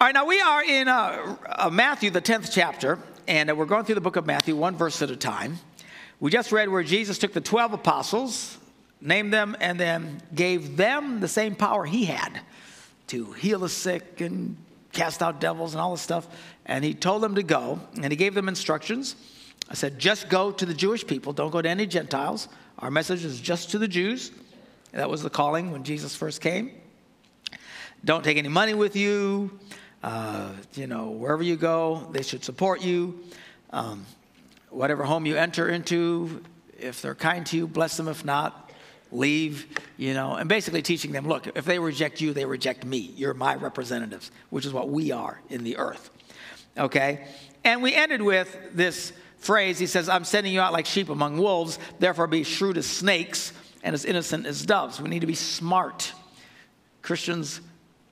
All right, now we are in uh, uh, Matthew, the 10th chapter, and uh, we're going through the book of Matthew, one verse at a time. We just read where Jesus took the 12 apostles, named them, and then gave them the same power he had to heal the sick and cast out devils and all this stuff. And he told them to go, and he gave them instructions. I said, just go to the Jewish people, don't go to any Gentiles. Our message is just to the Jews. That was the calling when Jesus first came. Don't take any money with you. Uh, you know, wherever you go, they should support you. Um, whatever home you enter into, if they're kind to you, bless them. If not, leave, you know, and basically teaching them look, if they reject you, they reject me. You're my representatives, which is what we are in the earth. Okay? And we ended with this phrase He says, I'm sending you out like sheep among wolves, therefore be shrewd as snakes and as innocent as doves. We need to be smart. Christians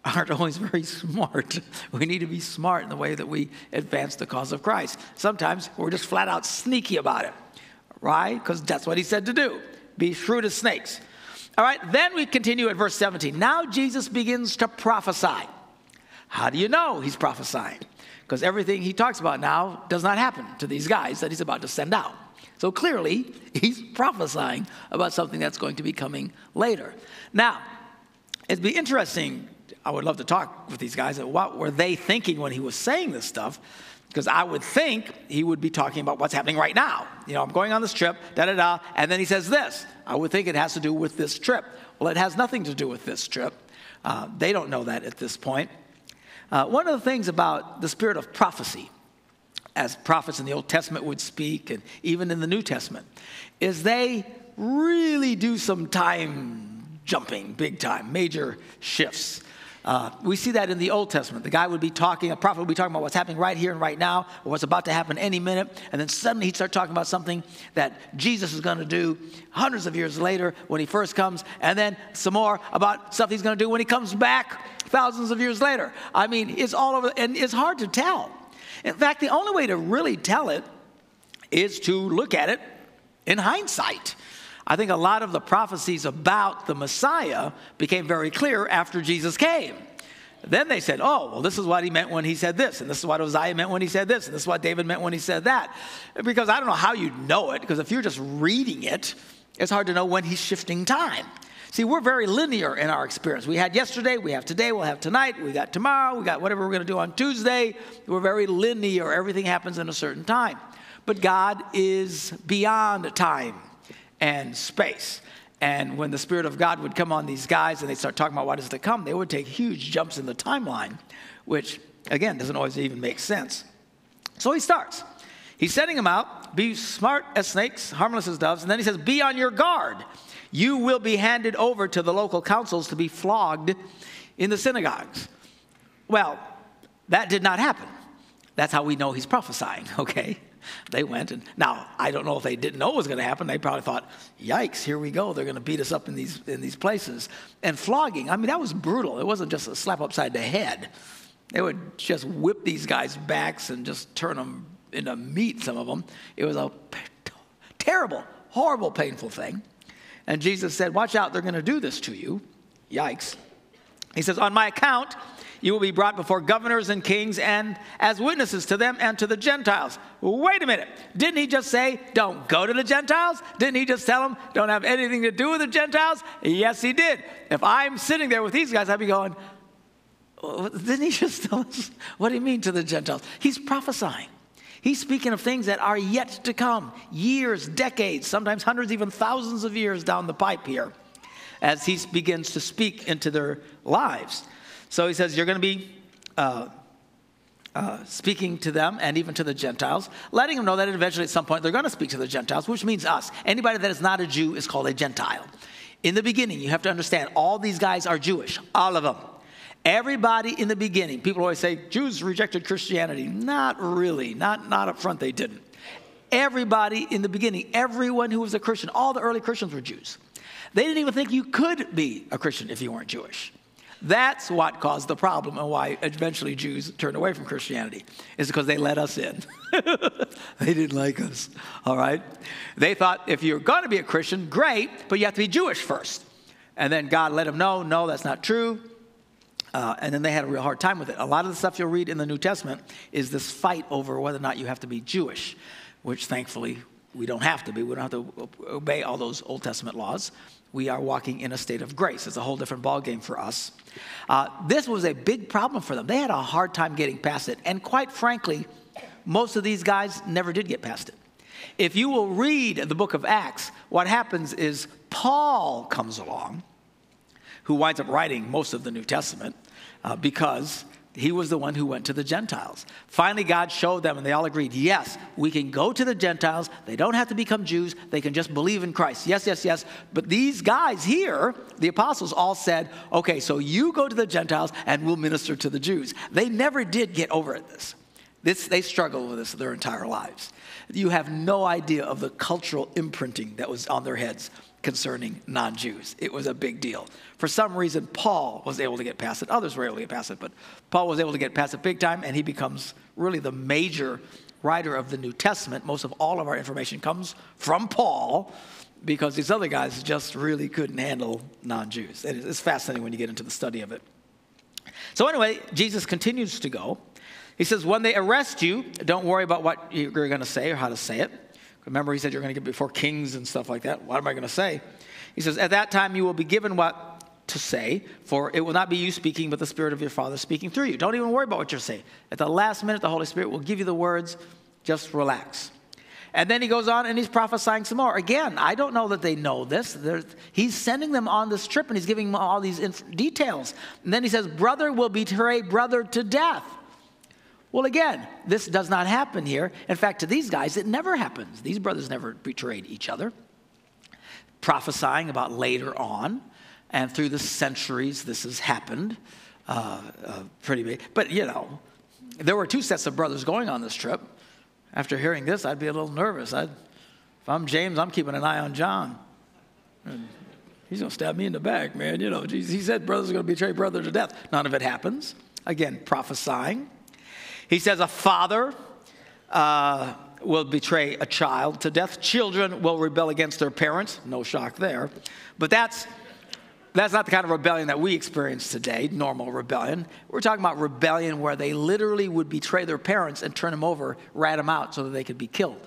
aren't always very smart. We need to be smart in the way that we advance the cause of Christ. Sometimes we're just flat out sneaky about it, right? Because that's what he said to do be shrewd as snakes. All right, then we continue at verse 17. Now Jesus begins to prophesy. How do you know he's prophesying? Because everything he talks about now does not happen to these guys that he's about to send out. So clearly, he's prophesying about something that's going to be coming later. Now, it'd be interesting I would love to talk with these guys. What were they thinking when he was saying this stuff? Because I would think he would be talking about what's happening right now. You know, I'm going on this trip, da da da, and then he says this. I would think it has to do with this trip. Well, it has nothing to do with this trip. Uh, they don't know that at this point. Uh, one of the things about the spirit of prophecy, as prophets in the Old Testament would speak, and even in the New Testament, is they really do some time jumping, big time, major shifts. Uh, we see that in the Old Testament. The guy would be talking, a prophet would be talking about what's happening right here and right now, or what's about to happen any minute, and then suddenly he'd start talking about something that Jesus is going to do hundreds of years later when he first comes, and then some more about stuff he's going to do when he comes back thousands of years later. I mean, it's all over, and it's hard to tell. In fact, the only way to really tell it is to look at it in hindsight. I think a lot of the prophecies about the Messiah became very clear after Jesus came. Then they said, oh, well, this is what he meant when he said this, and this is what Isaiah meant when he said this, and this is what David meant when he said that. Because I don't know how you'd know it, because if you're just reading it, it's hard to know when he's shifting time. See, we're very linear in our experience. We had yesterday, we have today, we'll have tonight, we got tomorrow, we got whatever we're going to do on Tuesday. We're very linear. Everything happens in a certain time. But God is beyond time and space. And when the Spirit of God would come on these guys and they start talking about what is to come, they would take huge jumps in the timeline, which, again, doesn't always even make sense. So he starts. He's sending them out be smart as snakes, harmless as doves. And then he says, Be on your guard. You will be handed over to the local councils to be flogged in the synagogues. Well, that did not happen. That's how we know he's prophesying, okay? They went and now I don't know if they didn't know it was going to happen. They probably thought, "Yikes, here we go. They're going to beat us up in these in these places." And flogging, I mean, that was brutal. It wasn't just a slap upside the head. They would just whip these guys' backs and just turn them into meat. Some of them. It was a terrible, horrible, painful thing. And Jesus said, "Watch out. They're going to do this to you." Yikes. He says, "On my account." You will be brought before governors and kings and as witnesses to them and to the Gentiles. Wait a minute. Didn't he just say, don't go to the Gentiles? Didn't he just tell them, don't have anything to do with the Gentiles? Yes, he did. If I'm sitting there with these guys, I'd be going, didn't he just tell us? What do you mean to the Gentiles? He's prophesying. He's speaking of things that are yet to come, years, decades, sometimes hundreds, even thousands of years down the pipe here, as he begins to speak into their lives. So he says, You're going to be uh, uh, speaking to them and even to the Gentiles, letting them know that eventually at some point they're going to speak to the Gentiles, which means us. Anybody that is not a Jew is called a Gentile. In the beginning, you have to understand all these guys are Jewish, all of them. Everybody in the beginning, people always say Jews rejected Christianity. Not really, not, not up front, they didn't. Everybody in the beginning, everyone who was a Christian, all the early Christians were Jews. They didn't even think you could be a Christian if you weren't Jewish. That's what caused the problem and why eventually Jews turned away from Christianity, is because they let us in. they didn't like us, all right? They thought if you're going to be a Christian, great, but you have to be Jewish first. And then God let them know, no, that's not true. Uh, and then they had a real hard time with it. A lot of the stuff you'll read in the New Testament is this fight over whether or not you have to be Jewish, which thankfully we don't have to be. We don't have to obey all those Old Testament laws. We are walking in a state of grace. It's a whole different ballgame for us. Uh, this was a big problem for them. They had a hard time getting past it. And quite frankly, most of these guys never did get past it. If you will read the book of Acts, what happens is Paul comes along, who winds up writing most of the New Testament uh, because he was the one who went to the Gentiles. Finally, God showed them, and they all agreed yes, we can go to the Gentiles. They don't have to become Jews, they can just believe in Christ. Yes, yes, yes. But these guys here, the apostles, all said, okay, so you go to the Gentiles and we'll minister to the Jews. They never did get over this. this they struggled with this their entire lives. You have no idea of the cultural imprinting that was on their heads concerning non Jews. It was a big deal. For some reason, Paul was able to get past it. Others were able to get past it, but Paul was able to get past it big time, and he becomes really the major writer of the New Testament. Most of all of our information comes from Paul because these other guys just really couldn't handle non Jews. And it's fascinating when you get into the study of it. So, anyway, Jesus continues to go. He says, When they arrest you, don't worry about what you're going to say or how to say it. Remember, he said you're going to get before kings and stuff like that. What am I going to say? He says, At that time you will be given what to say, for it will not be you speaking, but the Spirit of your Father speaking through you. Don't even worry about what you're saying. At the last minute, the Holy Spirit will give you the words. Just relax. And then he goes on and he's prophesying some more. Again, I don't know that they know this. They're, he's sending them on this trip and he's giving them all these inf- details. And then he says, Brother will betray brother to death. Well, again, this does not happen here. In fact, to these guys, it never happens. These brothers never betrayed each other. Prophesying about later on, and through the centuries, this has happened. Uh, uh, pretty big. But, you know, there were two sets of brothers going on this trip. After hearing this, I'd be a little nervous. I'd, if I'm James, I'm keeping an eye on John. And he's going to stab me in the back, man. You know, he said brothers are going to betray brother to death. None of it happens. Again, prophesying. He says a father uh, will betray a child to death. Children will rebel against their parents. No shock there. But that's, that's not the kind of rebellion that we experience today, normal rebellion. We're talking about rebellion where they literally would betray their parents and turn them over, rat them out so that they could be killed.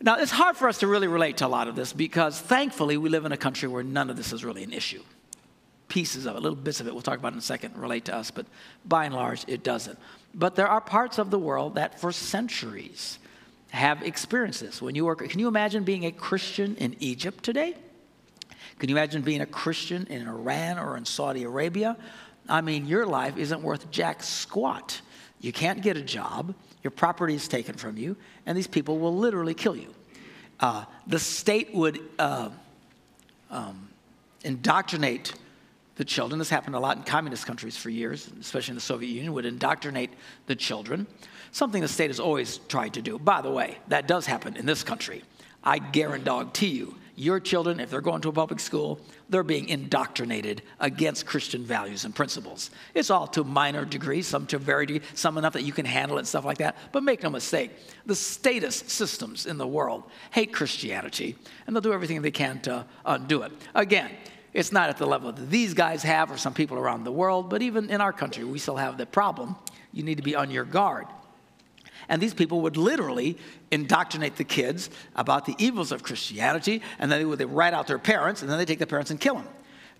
Now, it's hard for us to really relate to a lot of this because thankfully we live in a country where none of this is really an issue. Pieces of it, little bits of it, we'll talk about in a second, relate to us, but by and large, it doesn't. But there are parts of the world that for centuries have experienced this. When you work, can you imagine being a Christian in Egypt today? Can you imagine being a Christian in Iran or in Saudi Arabia? I mean, your life isn't worth jack squat. You can't get a job, your property is taken from you, and these people will literally kill you. Uh, the state would uh, um, indoctrinate the children. This happened a lot in communist countries for years, especially in the Soviet Union, would indoctrinate the children. Something the state has always tried to do. By the way, that does happen in this country. I guarantee you, your children, if they're going to a public school, they're being indoctrinated against Christian values and principles. It's all to minor degrees, some to very degree, some enough that you can handle it and stuff like that. But make no mistake, the status systems in the world hate Christianity, and they'll do everything they can to undo it. Again, it's not at the level that these guys have or some people around the world, but even in our country, we still have the problem. You need to be on your guard. And these people would literally indoctrinate the kids about the evils of Christianity, and then they would rat out their parents, and then they take the parents and kill them.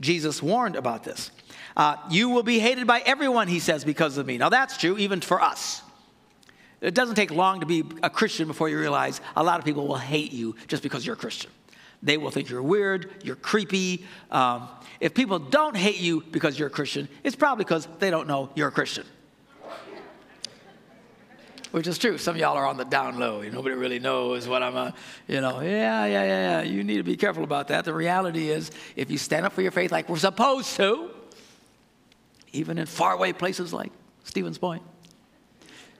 Jesus warned about this. Uh, you will be hated by everyone, he says, because of me. Now, that's true even for us. It doesn't take long to be a Christian before you realize a lot of people will hate you just because you're a Christian. They will think you're weird, you're creepy. Um, if people don't hate you because you're a Christian, it's probably because they don't know you're a Christian. Which is true. Some of y'all are on the down low. Nobody really knows what I'm, a, you know, yeah, yeah, yeah, yeah. You need to be careful about that. The reality is, if you stand up for your faith like we're supposed to, even in faraway places like Stevens Point,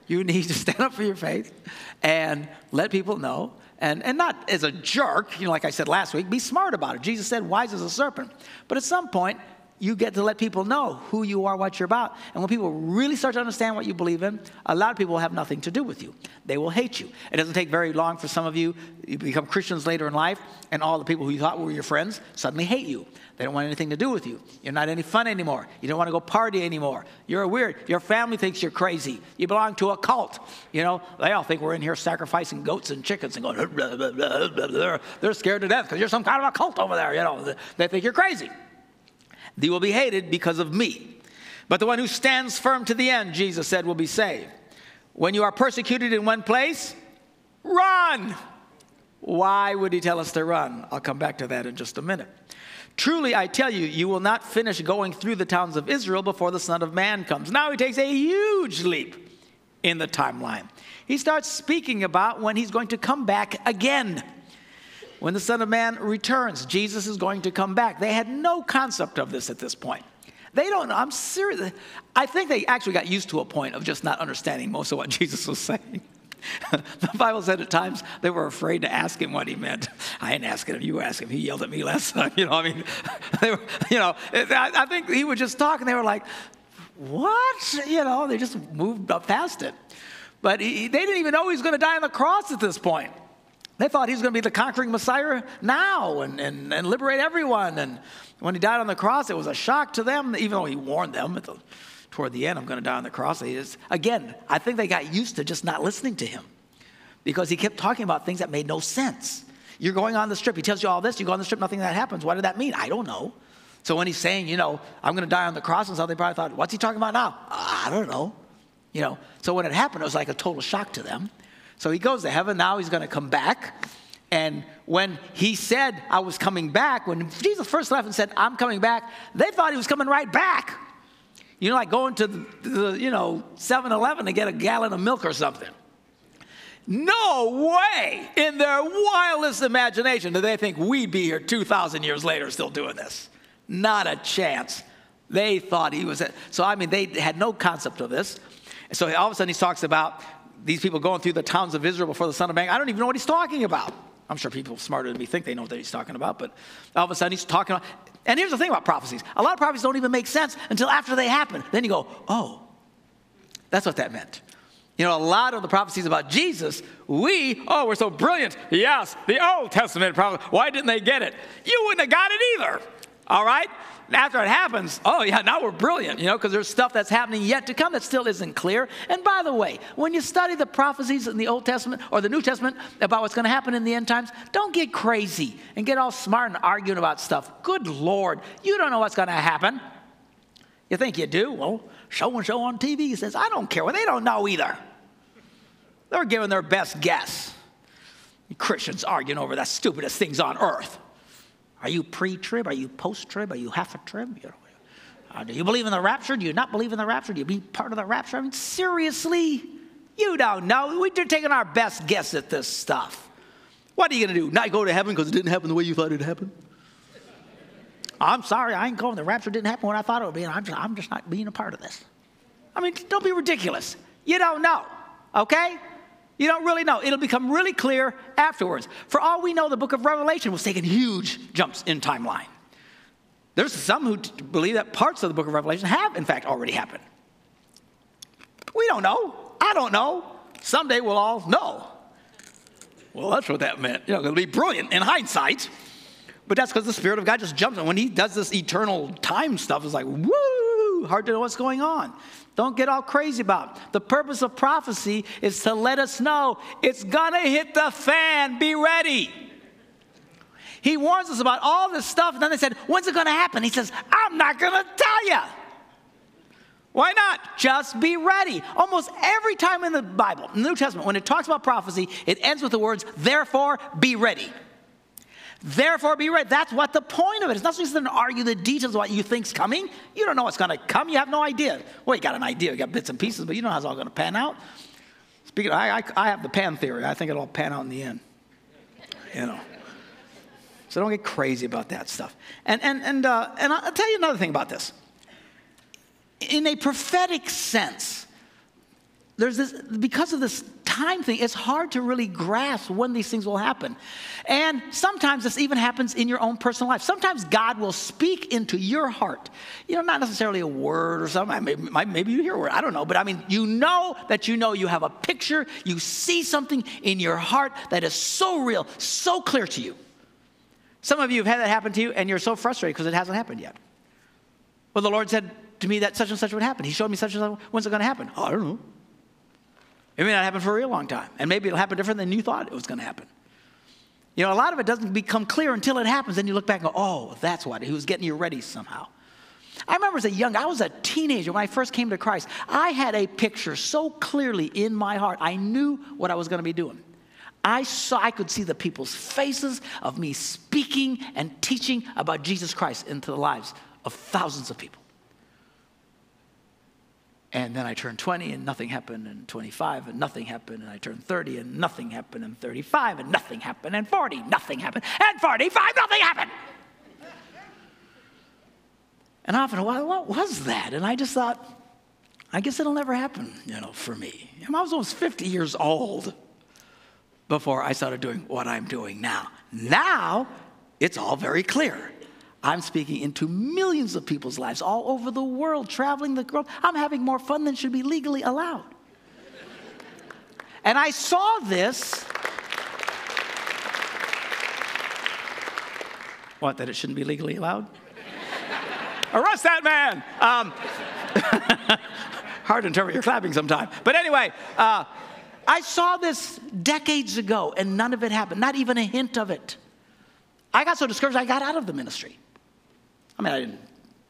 you need to stand up for your faith and let people know and, and not as a jerk, you know, like I said last week, be smart about it. Jesus said, wise as a serpent. But at some point, you get to let people know who you are, what you're about. And when people really start to understand what you believe in, a lot of people will have nothing to do with you. They will hate you. It doesn't take very long for some of you, you become Christians later in life, and all the people who you thought were your friends suddenly hate you. They don't want anything to do with you. You're not any fun anymore. You don't want to go party anymore. You're weird. Your family thinks you're crazy. You belong to a cult. You know, they all think we're in here sacrificing goats and chickens and going, blah, blah, blah, they're scared to death because you're some kind of a cult over there. You know, they think you're crazy. They will be hated because of me. But the one who stands firm to the end, Jesus said, will be saved. When you are persecuted in one place, run. Why would he tell us to run? I'll come back to that in just a minute. Truly, I tell you, you will not finish going through the towns of Israel before the Son of Man comes. Now he takes a huge leap in the timeline. He starts speaking about when he's going to come back again. When the Son of Man returns, Jesus is going to come back. They had no concept of this at this point. They don't know. I'm serious. I think they actually got used to a point of just not understanding most of what Jesus was saying. the Bible said at times they were afraid to ask him what he meant. I ain't asking him, you ask him. He yelled at me last time. You know, I mean, they were, you know, I, I think he would just talk and they were like, what? You know, they just moved up past it. But he, they didn't even know he was going to die on the cross at this point. They thought he was going to be the conquering Messiah now and, and, and liberate everyone. And when he died on the cross, it was a shock to them, even though he warned them the, toward the end, I'm going to die on the cross. Just, again, I think they got used to just not listening to him because he kept talking about things that made no sense. You're going on the strip. He tells you all this. You go on the strip, nothing that happens. What did that mean? I don't know. So when he's saying, you know, I'm going to die on the cross and so they probably thought, what's he talking about now? I don't know. You know, so when it happened, it was like a total shock to them. So he goes to heaven. Now he's going to come back. And when he said, I was coming back, when Jesus first left and said, I'm coming back, they thought he was coming right back. You know, like going to the, the you know, 7 Eleven to get a gallon of milk or something. No way in their wildest imagination did they think we'd be here 2,000 years later still doing this. Not a chance. They thought he was. At, So, I mean, they had no concept of this. So all of a sudden he talks about these people going through the towns of Israel before the Son of Man. I don't even know what he's talking about. I'm sure people smarter than me think they know what he's talking about, but all of a sudden he's talking about. And here's the thing about prophecies a lot of prophecies don't even make sense until after they happen. Then you go, oh, that's what that meant. You know, a lot of the prophecies about Jesus, we, oh, we're so brilliant. Yes, the Old Testament prophecy. Why didn't they get it? You wouldn't have got it either. All right? After it happens, oh yeah, now we're brilliant, you know, because there's stuff that's happening yet to come that still isn't clear. And by the way, when you study the prophecies in the Old Testament or the New Testament about what's going to happen in the end times, don't get crazy and get all smart and arguing about stuff. Good Lord, you don't know what's going to happen. You think you do? Well, show and show on TV says, I don't care. Well, they don't know either. They're giving their best guess. Christians arguing over the stupidest things on earth. Are you pre trib? Are you post trib? Are you half a trib? You know, uh, do you believe in the rapture? Do you not believe in the rapture? Do you be part of the rapture? I mean, seriously? You don't know. We're taking our best guess at this stuff. What are you going to do? Not go to heaven because it didn't happen the way you thought it happened? I'm sorry, I ain't going. The rapture didn't happen when I thought it would be, and I'm just, I'm just not being a part of this. I mean, don't be ridiculous. You don't know, okay? You don't really know. It'll become really clear afterwards. For all we know, the book of Revelation was taking huge jumps in timeline. There's some who t- believe that parts of the book of Revelation have, in fact, already happened. We don't know. I don't know. Someday we'll all know. Well, that's what that meant. You know, it'll be brilliant in hindsight. But that's because the Spirit of God just jumps. And when He does this eternal time stuff, it's like, woo, hard to know what's going on. Don't get all crazy about it. The purpose of prophecy is to let us know it's gonna hit the fan. Be ready. He warns us about all this stuff, and then they said, When's it gonna happen? He says, I'm not gonna tell you. Why not? Just be ready. Almost every time in the Bible, in the New Testament, when it talks about prophecy, it ends with the words, Therefore, be ready. Therefore, be ready. That's what the point of it is. Not just to argue the details of what you think's coming. You don't know what's going to come. You have no idea. Well, you got an idea. You got bits and pieces, but you know how it's all going to pan out. Speaking, of, I, I, I have the pan theory. I think it'll all pan out in the end. You know. So don't get crazy about that stuff. And and and uh, and I'll tell you another thing about this. In a prophetic sense, there's this because of this time thing. It's hard to really grasp when these things will happen. And sometimes this even happens in your own personal life. Sometimes God will speak into your heart. You know, not necessarily a word or something. Maybe, maybe you hear a word. I don't know. But I mean, you know that you know you have a picture, you see something in your heart that is so real, so clear to you. Some of you have had that happen to you, and you're so frustrated because it hasn't happened yet. Well, the Lord said to me that such and such would happen. He showed me such and such. When's it going to happen? Oh, I don't know. It may not happen for a real long time. And maybe it'll happen different than you thought it was going to happen. You know, a lot of it doesn't become clear until it happens. Then you look back and go, oh, that's what. He was getting you ready somehow. I remember as a young, I was a teenager when I first came to Christ. I had a picture so clearly in my heart. I knew what I was going to be doing. I saw, I could see the people's faces of me speaking and teaching about Jesus Christ into the lives of thousands of people. And then I turned 20 and nothing happened, and 25 and nothing happened, and I turned 30 and nothing happened, and 35 and nothing happened, and 40, nothing happened, and 45, nothing happened. And often, well, what was that? And I just thought, I guess it'll never happen, you know, for me. I was almost 50 years old before I started doing what I'm doing now. Now, it's all very clear. I'm speaking into millions of people's lives all over the world, traveling the world. I'm having more fun than should be legally allowed. And I saw this. What, that it shouldn't be legally allowed? Arrest that man! Um, hard to interpret your clapping sometime. But anyway, uh, I saw this decades ago and none of it happened, not even a hint of it. I got so discouraged, I got out of the ministry. I mean, I didn't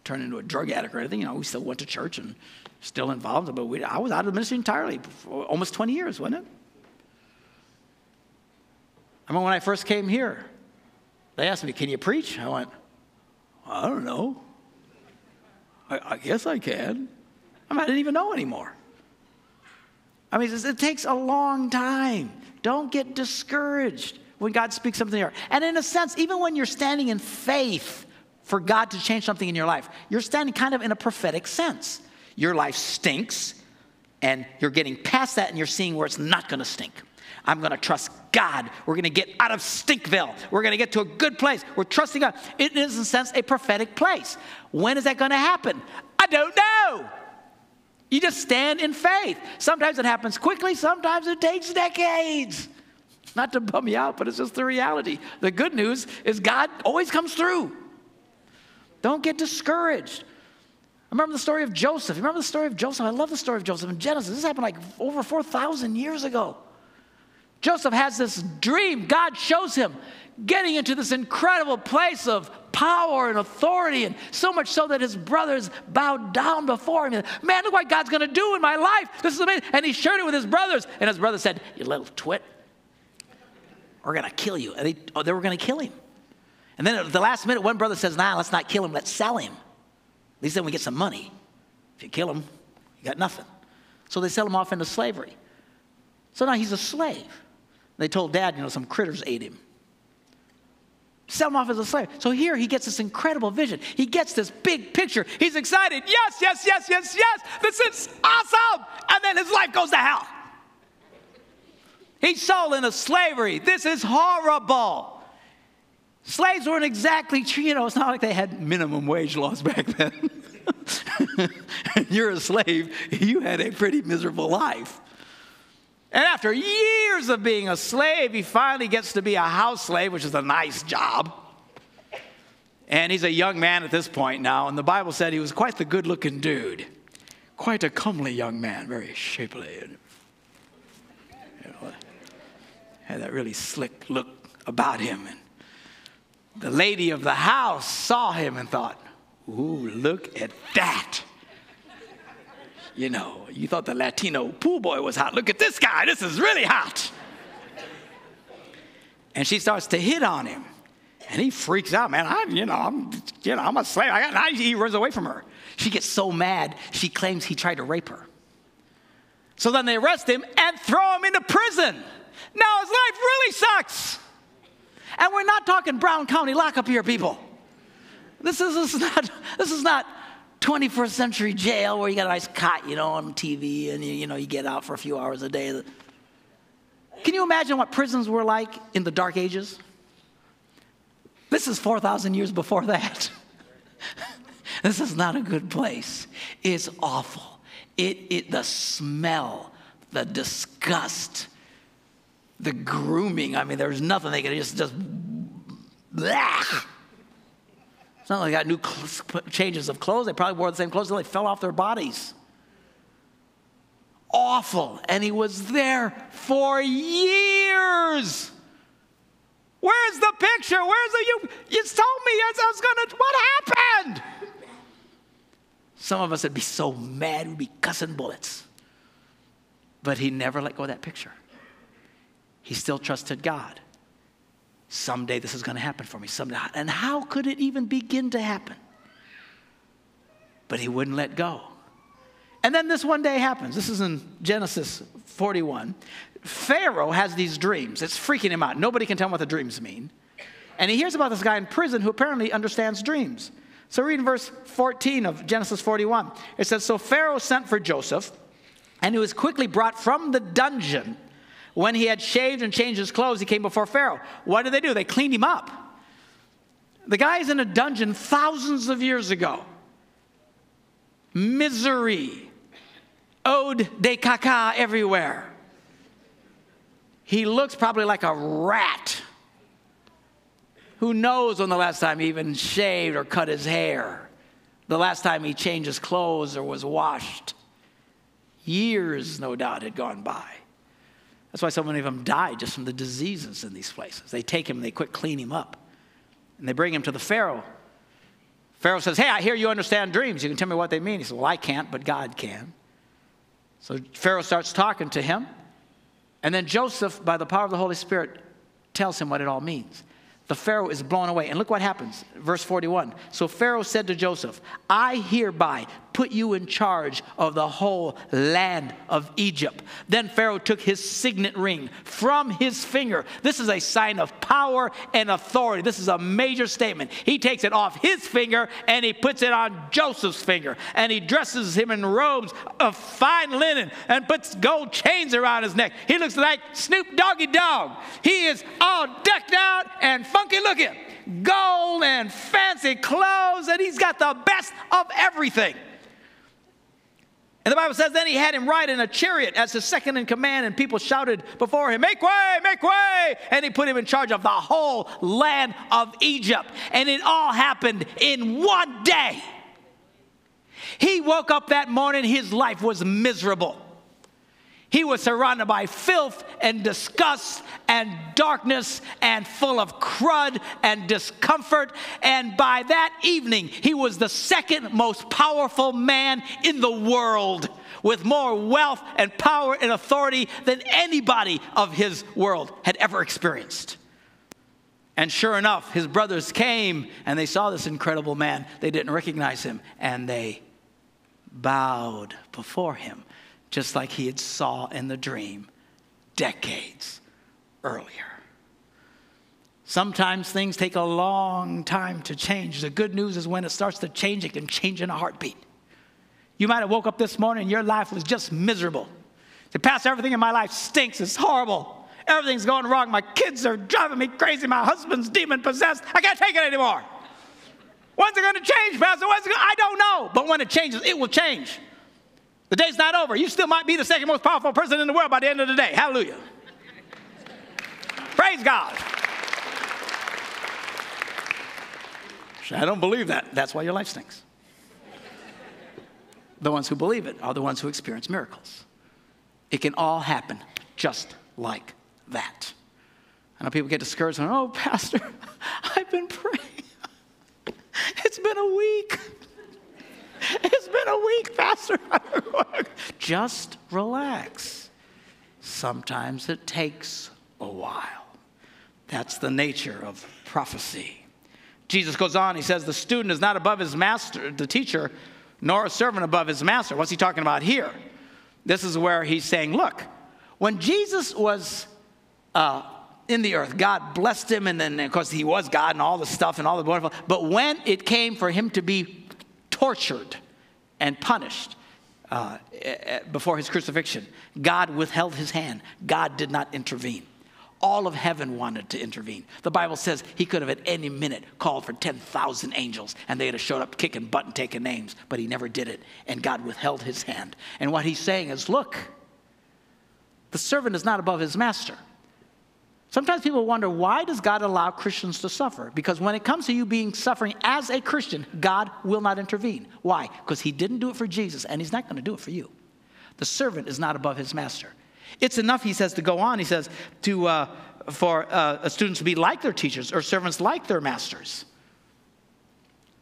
turn into a drug addict or anything. You know, we still went to church and still involved, but we, I was out of the ministry entirely for almost 20 years, wasn't it? I remember when I first came here, they asked me, Can you preach? I went, I don't know. I, I guess I can. I, mean, I didn't even know anymore. I mean, it takes a long time. Don't get discouraged when God speaks something here. And in a sense, even when you're standing in faith, for God to change something in your life. You're standing kind of in a prophetic sense. Your life stinks, and you're getting past that, and you're seeing where it's not going to stink. I'm going to trust God. We're going to get out of Stinkville. We're going to get to a good place. We're trusting God. It is, in a sense, a prophetic place. When is that going to happen? I don't know. You just stand in faith. Sometimes it happens quickly, sometimes it takes decades. Not to bum you out, but it's just the reality. The good news is God always comes through. Don't get discouraged. I remember the story of Joseph. You remember the story of Joseph? I love the story of Joseph in Genesis. This happened like over 4,000 years ago. Joseph has this dream. God shows him getting into this incredible place of power and authority, and so much so that his brothers bowed down before him. Man, look what God's going to do in my life. This is amazing. And he shared it with his brothers, and his brother said, You little twit, we're going to kill you. And they, oh, they were going to kill him. And then at the last minute, one brother says, Nah, let's not kill him, let's sell him. At least then we get some money. If you kill him, you got nothing. So they sell him off into slavery. So now he's a slave. They told dad, you know, some critters ate him. Sell him off as a slave. So here he gets this incredible vision. He gets this big picture. He's excited. Yes, yes, yes, yes, yes. This is awesome. And then his life goes to hell. He's sold into slavery. This is horrible. Slaves weren't exactly, you know, it's not like they had minimum wage laws back then. You're a slave, you had a pretty miserable life. And after years of being a slave, he finally gets to be a house slave, which is a nice job. And he's a young man at this point now, and the Bible said he was quite the good looking dude. Quite a comely young man, very shapely. And, you know, had that really slick look about him. And the lady of the house saw him and thought, Ooh, look at that. You know, you thought the Latino pool boy was hot. Look at this guy. This is really hot. And she starts to hit on him. And he freaks out, man. I, you know, I'm, you know, I'm a slave. I got, I, he runs away from her. She gets so mad, she claims he tried to rape her. So then they arrest him and throw him into prison. Now his life really sucks. And we're not talking Brown County lockup here, people. This is, this is not, this is not 21st century jail where you got a nice cot, you know, on TV and you, you know, you get out for a few hours a day. Can you imagine what prisons were like in the Dark Ages? This is 4,000 years before that. this is not a good place. It's awful. It, it, the smell, the disgust, the grooming. I mean, there's nothing they could just, just. It's not like they got new cl- changes of clothes. They probably wore the same clothes until they fell off their bodies awful. And he was there for years. Where's the picture? Where's the you? You told me I was gonna. What happened? Some of us would be so mad we'd be cussing bullets. But he never let go of that picture. He still trusted God. Someday this is going to happen for me. Someday. And how could it even begin to happen? But he wouldn't let go. And then this one day happens. This is in Genesis 41. Pharaoh has these dreams. It's freaking him out. Nobody can tell him what the dreams mean. And he hears about this guy in prison who apparently understands dreams. So read in verse 14 of Genesis 41. It says, So Pharaoh sent for Joseph, and he was quickly brought from the dungeon. When he had shaved and changed his clothes, he came before Pharaoh. What did they do? They cleaned him up. The guy's in a dungeon thousands of years ago. Misery ode de caca everywhere. He looks probably like a rat. Who knows when the last time he even shaved or cut his hair? The last time he changed his clothes or was washed? Years, no doubt, had gone by. That's why so many of them die just from the diseases in these places. They take him and they quick clean him up. And they bring him to the Pharaoh. Pharaoh says, Hey, I hear you understand dreams. You can tell me what they mean. He says, Well, I can't, but God can. So Pharaoh starts talking to him. And then Joseph, by the power of the Holy Spirit, tells him what it all means the Pharaoh is blown away. And look what happens. Verse 41. So Pharaoh said to Joseph, I hereby put you in charge of the whole land of Egypt. Then Pharaoh took his signet ring from his finger. This is a sign of power and authority. This is a major statement. He takes it off his finger and he puts it on Joseph's finger. And he dresses him in robes of fine linen and puts gold chains around his neck. He looks like Snoop Doggy Dogg. He is all decked out and funky looking, gold and fancy clothes, and he's got the best of everything. And the Bible says, then he had him ride in a chariot as his second in command, and people shouted before him, Make way, make way! And he put him in charge of the whole land of Egypt. And it all happened in one day. He woke up that morning, his life was miserable. He was surrounded by filth and disgust and darkness and full of crud and discomfort. And by that evening, he was the second most powerful man in the world with more wealth and power and authority than anybody of his world had ever experienced. And sure enough, his brothers came and they saw this incredible man. They didn't recognize him and they bowed before him just like he had saw in the dream decades earlier. Sometimes things take a long time to change. The good news is when it starts to change, it can change in a heartbeat. You might have woke up this morning and your life was just miserable. The past everything in my life stinks. It's horrible. Everything's going wrong. My kids are driving me crazy. My husband's demon possessed. I can't take it anymore. When's it going to change, Pastor? When's it gonna... I don't know. But when it changes, it will change. The day's not over. You still might be the second most powerful person in the world by the end of the day. Hallelujah. Praise God. I don't believe that. That's why your life stinks. The ones who believe it are the ones who experience miracles. It can all happen just like that. I know people get discouraged and, oh, Pastor, I've been praying. It's been a week. It's been a week, Pastor. Just relax. Sometimes it takes a while. That's the nature of prophecy. Jesus goes on, he says, The student is not above his master, the teacher, nor a servant above his master. What's he talking about here? This is where he's saying, Look, when Jesus was uh, in the earth, God blessed him, and then, of course, he was God and all the stuff and all the wonderful. But when it came for him to be tortured and punished. uh, before his crucifixion. God withheld his hand, God did not intervene. All of heaven wanted to intervene. The Bible says he could have at any minute called for 10,000 angels and they'd have showed up kicking butt and taking names, but he never did it. And God withheld his hand. And what he's saying is look, the servant is not above his master. Sometimes people wonder why does God allow Christians to suffer? Because when it comes to you being suffering as a Christian, God will not intervene. Why? Because he didn't do it for Jesus and he's not going to do it for you. The servant is not above his master. It's enough, he says, to go on. He says, to, uh, for uh, students to be like their teachers or servants like their masters.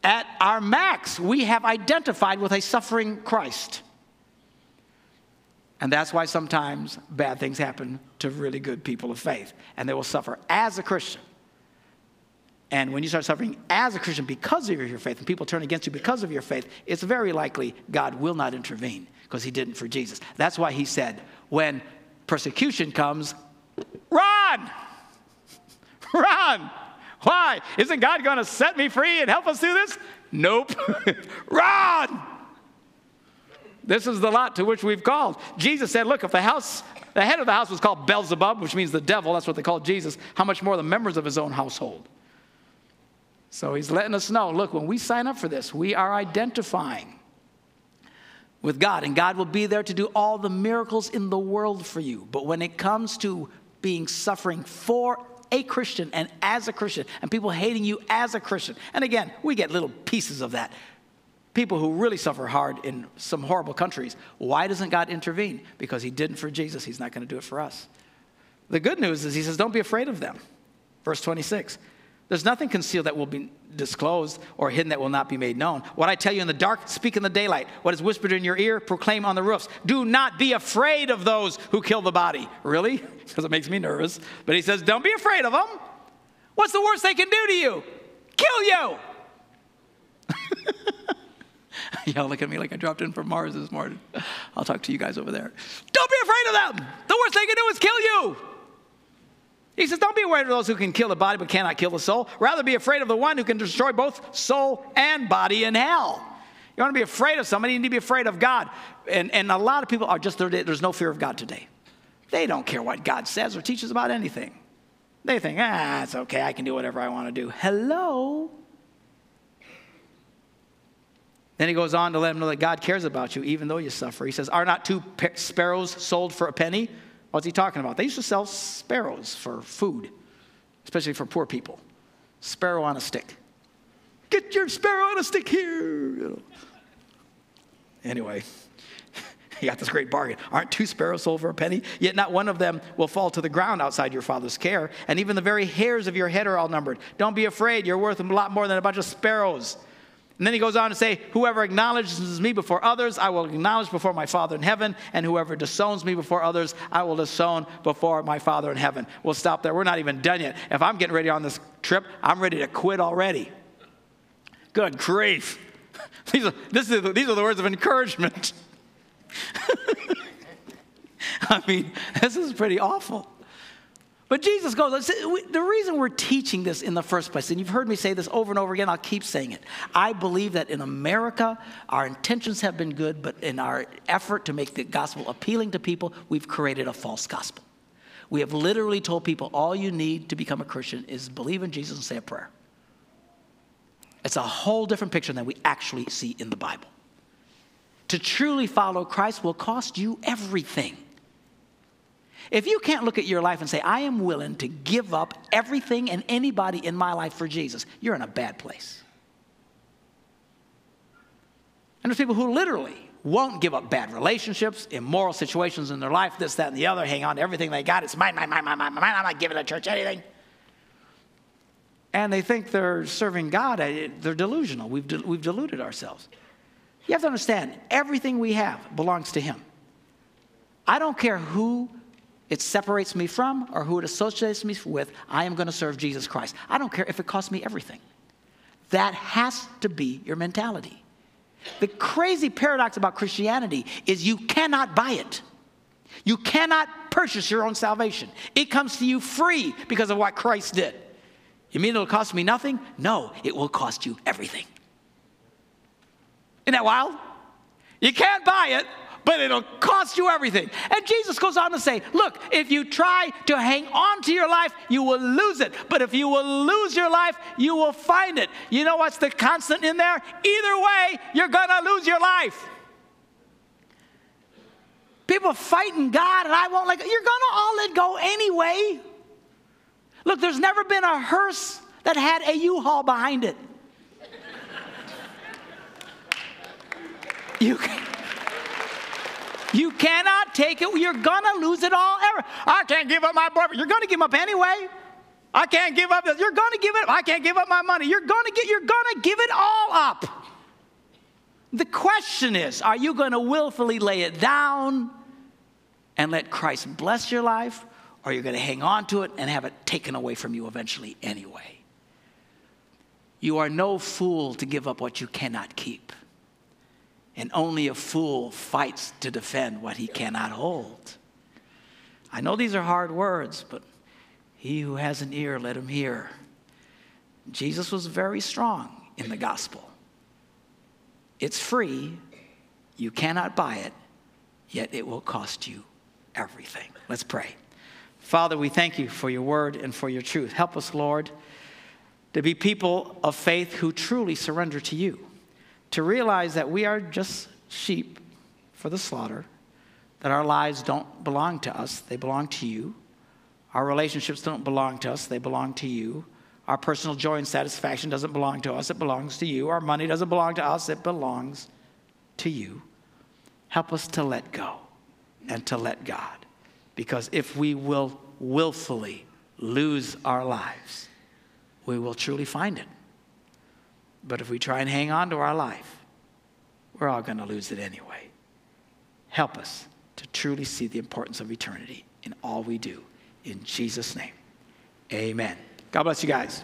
At our max, we have identified with a suffering Christ. And that's why sometimes bad things happen to really good people of faith, and they will suffer as a Christian. And when you start suffering as a Christian because of your faith, and people turn against you because of your faith, it's very likely God will not intervene because he didn't for Jesus. That's why he said, when persecution comes, run! run! Why? Isn't God going to set me free and help us do this? Nope. run! This is the lot to which we've called. Jesus said, Look, if the house, the head of the house was called Beelzebub, which means the devil, that's what they called Jesus, how much more the members of his own household? So he's letting us know look, when we sign up for this, we are identifying with God, and God will be there to do all the miracles in the world for you. But when it comes to being suffering for a Christian and as a Christian, and people hating you as a Christian, and again, we get little pieces of that people who really suffer hard in some horrible countries. Why doesn't God intervene? Because He didn't for Jesus, He's not going to do it for us. The good news is He says, Don't be afraid of them. Verse 26. There's nothing concealed that will be disclosed or hidden that will not be made known. What I tell you in the dark, speak in the daylight. What is whispered in your ear, proclaim on the roofs. Do not be afraid of those who kill the body. Really? Because it makes me nervous. But he says, Don't be afraid of them. What's the worst they can do to you? Kill you. Y'all look at me like I dropped in from Mars this morning. I'll talk to you guys over there. Don't be afraid of them. The worst they can do is kill you. He says, Don't be afraid of those who can kill the body but cannot kill the soul. Rather be afraid of the one who can destroy both soul and body in hell. You want to be afraid of somebody, you need to be afraid of God. And, and a lot of people are just, there's no fear of God today. They don't care what God says or teaches about anything. They think, ah, it's okay, I can do whatever I want to do. Hello? Then he goes on to let them know that God cares about you even though you suffer. He says, Are not two sparrows sold for a penny? What's he talking about? They used to sell sparrows for food, especially for poor people. Sparrow on a stick. Get your sparrow on a stick here. Anyway, he got this great bargain. Aren't two sparrows sold for a penny? Yet not one of them will fall to the ground outside your father's care. And even the very hairs of your head are all numbered. Don't be afraid. You're worth a lot more than a bunch of sparrows. And then he goes on to say, Whoever acknowledges me before others, I will acknowledge before my Father in heaven. And whoever disowns me before others, I will disown before my Father in heaven. We'll stop there. We're not even done yet. If I'm getting ready on this trip, I'm ready to quit already. Good grief. These are, this is, these are the words of encouragement. I mean, this is pretty awful. But Jesus goes, the reason we're teaching this in the first place, and you've heard me say this over and over again, I'll keep saying it. I believe that in America, our intentions have been good, but in our effort to make the gospel appealing to people, we've created a false gospel. We have literally told people all you need to become a Christian is believe in Jesus and say a prayer. It's a whole different picture than we actually see in the Bible. To truly follow Christ will cost you everything. If you can't look at your life and say, I am willing to give up everything and anybody in my life for Jesus, you're in a bad place. And there's people who literally won't give up bad relationships, immoral situations in their life, this, that, and the other, hang on to everything they got. It's mine, mine, mine, mine, mine, mine. I'm not giving the church anything. And they think they're serving God. They're delusional. We've, we've deluded ourselves. You have to understand, everything we have belongs to Him. I don't care who it separates me from or who it associates me with, I am going to serve Jesus Christ. I don't care if it costs me everything. That has to be your mentality. The crazy paradox about Christianity is you cannot buy it. You cannot purchase your own salvation. It comes to you free because of what Christ did. You mean it'll cost me nothing? No, it will cost you everything. Isn't that wild? You can't buy it, but it'll cost you everything. And Jesus goes on to say, Look, if you try to hang on to your life, you will lose it. But if you will lose your life, you will find it. You know what's the constant in there? Either way, you're going to lose your life. People fighting God, and I won't let. You're going to all let go anyway. Look, there's never been a hearse that had a U-Haul behind it. You, you cannot take it. You're gonna lose it all ever. I can't give up my boyfriend. You're gonna give up anyway. I can't give up this. You're gonna give it up. I can't give up my money. You're gonna get. You're gonna give it all up. The question is, are you gonna willfully lay it down and let Christ bless your life, or are you gonna hang on to it and have it taken away from you eventually anyway? You are no fool to give up what you cannot keep. And only a fool fights to defend what he cannot hold. I know these are hard words, but he who has an ear, let him hear. Jesus was very strong in the gospel. It's free, you cannot buy it, yet it will cost you everything. Let's pray. Father, we thank you for your word and for your truth. Help us, Lord, to be people of faith who truly surrender to you to realize that we are just sheep for the slaughter, that our lives don't belong to us, they belong to you. Our relationships don't belong to us, they belong to you. Our personal joy and satisfaction doesn't belong to us, it belongs to you. Our money doesn't belong to us, it belongs to you. Help us to let go and to let God. Because if we will willfully lose our lives, we will truly find it. But if we try and hang on to our life, we're all going to lose it anyway. Help us to truly see the importance of eternity in all we do. In Jesus' name, amen. God bless you guys.